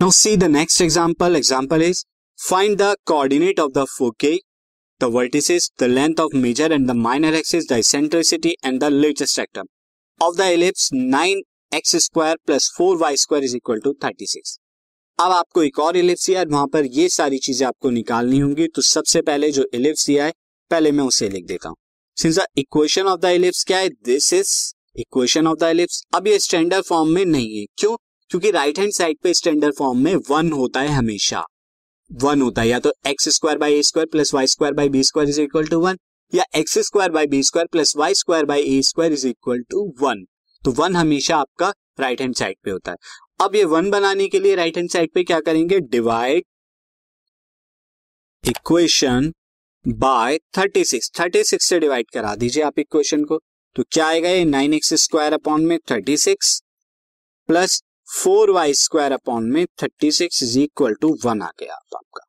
Now see the next example example is find the coordinate of the foci the vertices the length of major and the minor axis the eccentricity and the latus rectum of the ellipse 9 x square plus four y square is equal to thirty six अब आपको एक और ellipse दिया है, वहाँ पर ये सारी चीज़ें आपको निकालनी होंगी। तो सबसे पहले जो इलिप्स दिया है, पहले मैं उसे लिख देता हूँ। Since the equation of the ellipse क्या है? This is equation of the ellipse अब ये स्टैंडर्ड फॉर्म में नहीं है। क्यों? क्योंकि राइट हैंड साइड पे स्टैंडर्ड फॉर्म में वन होता है हमेशा। वन होता है, या तो x square by a square plus y square by b square is equal to one या x square by b square plus y square by a square is equal to one तो one हमेशा आपका right hand side पे होता है। अब ये one बनाने के लिए राइट हैंड साइड पे क्या करेंगे? Divide equation by thirty six thirty six से डिवाइड करा दीजिए आप इक्वेशन को। तो क्या आएगा ये? नाइन एक्स स्क्वायर अपॉन में thirty six plus four y square upon में thirty six is equal to one आ गया आपका।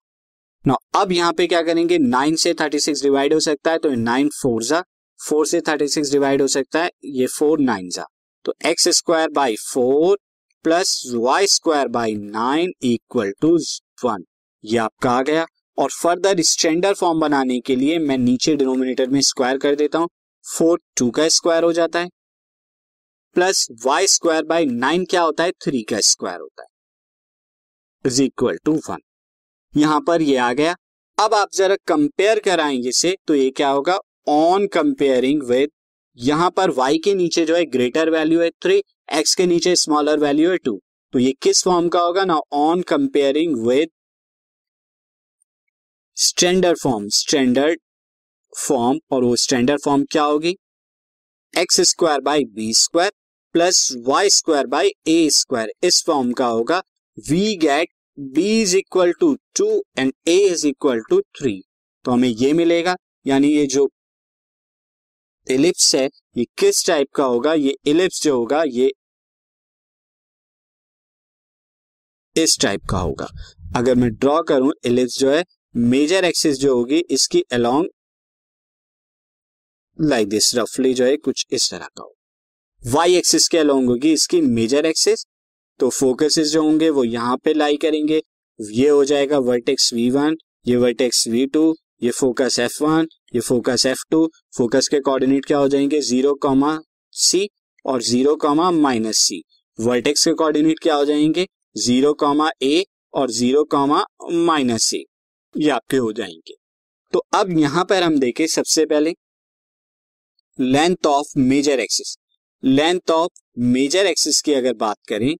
ना अब यहाँ पे क्या करेंगे? नाइन से थर्टी सिक्स डिवाइड हो सकता है तो नाइन फोर जा, फोर से थर्टी सिक्स डिवाइड हो सकता है, ये फोर नाइन जा। तो x square by four plus y square by nine equal to one, ये आपका आ गया। और फर्दर स्टैंडर्ड फॉर्म बनाने के लिए मैं नीचे डिनोमिनेटर में स्क्वायर कर देता हूँ, फोर टू का स्क्वायर हो जाता है। Plus y square by nine क्या होता है? थ्री का स्क्वायर होता है। Is equal to one. यहाँ पर ये आ गया। अब आप जरा कंपेयर कराएँगे से तो ये क्या होगा? ऑन कंपेयरिंग विद, यहाँ पर y के नीचे जो है ग्रेटर वैल्यू है थ्री एक्स के नीचे स्मॉलर वैल्यू है टू। तो ये किस फॉर्म का होगा? ना, on comparing with standard form standard form, और वो स्टैंडर्ड फॉर्म क्या होगी? X square by b square plus y square by a square इस फॉर्म का होगा we get b is equal to two and a is equal to three तो हमें ये मिलेगा, यानी ये जो इलिप्स है, ये किस टाइप का होगा? ये इलिप्स जो होगा, ये इस टाइप का होगा। अगर मैं ड्रॉ करूँ इलिप्स जो है मेजर एक्सिस जो होगी, इसकी अलोंग लाइक दिस रफली जो है, कुछ इस तरह का होगा। वाई एक्सिस के अलोंग होगी? इसकी मेजर एक्सिस तो फोकसेस जो होंगे, वो यहाँ पे लाई करेंगे। ये हो जाएगा वर्टेक्स वी वन ये वर्टेक्स वी टू ये फोकस एफ़ वन ये फोकस एफ़ टू फोकस के कोऑर्डिनेट क्या हो जाएँगे? ज़ीरो कॉमा सी और zero comma minus c vertex के कोऑर्डिनेट क्या हो जाएँगे? ज़ीरो कॉमा ए और ज़ीरो कॉमा माइनस सी ये आपके हो जाएँगे। तो अब यहाँ पर हम देखें सबसे पहले length of major axis length of major axis की अगर बात करें,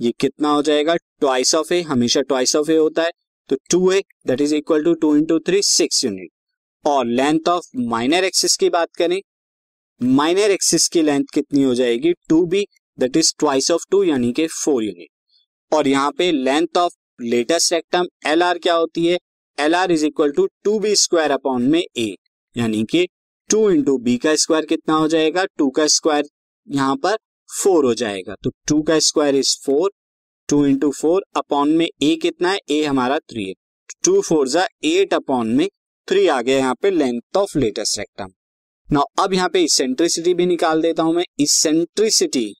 ये कितना हो जाएगा? ट्वाइस ऑफ़ ए हमेशा ट्वाइस ऑफ़ ए होता है। तो two a that is equal to two into three six unit और लेंथ ऑफ़ माइनर एक्सिस की बात करें माइनर एक्सिस की लेंथ कितनी हो जाएगी? Two b that is twice of two यानी के फोर यूनिट और यहाँ पे length of latus rectum L R क्या होती है? L R is equal to two b square upon में ए यानी कि टू इंटू बी का स्क्वायर कितना हो जाएगा? टू का स्क्वायर यहाँ पर फोर हो जाएगा। तो टू का square is four, two into four upon में ए कितना है? ए हमारा थ्री है। टू फोर जा एट अपॉन में थ्री आ गया यहाँ पे लेंथ ऑफ़ लेटेस्ट रेक्टम ना अब यहाँ पे इसेंट्रिसिटी भी निकाल देता हूँ मैं। इसेंट्रिसिटी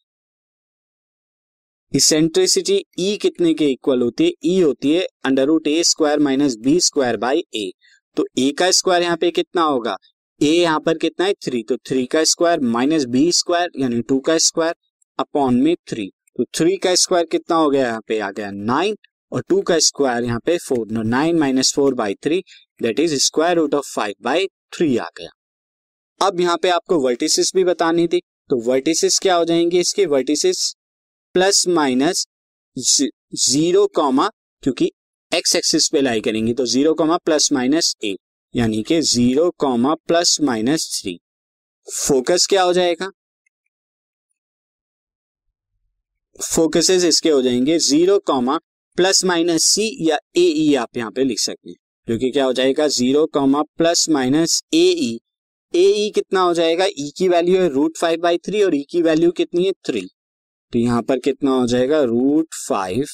इसेंट्रिसिटी ई कितने के इक्वल होती है? ई e होती है under root a square minus b square by a तो ए का स्क्वायर यहाँ पे कितना होगा? ए यहाँ पर कितना है? थ्री तो थ्री का स्क्वायर माइनस बी स्क्वायर यानी टू का स्क्वायर अपॉन में थ्री तो थ्री का स्क्वायर कितना हो गया? यहाँ पे आ गया नाइन और टू का स्क्वायर यहाँ पे four nine minus four by three that is square root of five by three आ गया। अब यहाँ पे आपको वर्टिसिस भी बतानी थी तो वर्टिसिस क्या हो जाएँगे इसके? Vertices plus minus zero comma क्योंकि एक्स एक्सिस पे लाई करेंगे तो zero comma plus minus a यानी कि zero comma plus minus three focus क्या हो जाएगा? फोकसेस इसके हो जाएँगे zero comma plus minus c या ए ई आप यहाँ पे लिख सकते हैं। जो कि क्या हो जाएगा? Zero comma plus minus a e a e कितना हो जाएगा? ई e की वैल्यू है रूट फाइव बाई थ्री और ई e की वैल्यू कितनी है? थ्री तो यहाँ पर कितना हो जाएगा? रूट फाइव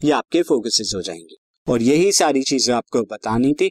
ये आपके फोकसेस हो जाएँगे। और यही सारी चीज़ें आपको बतानी थी।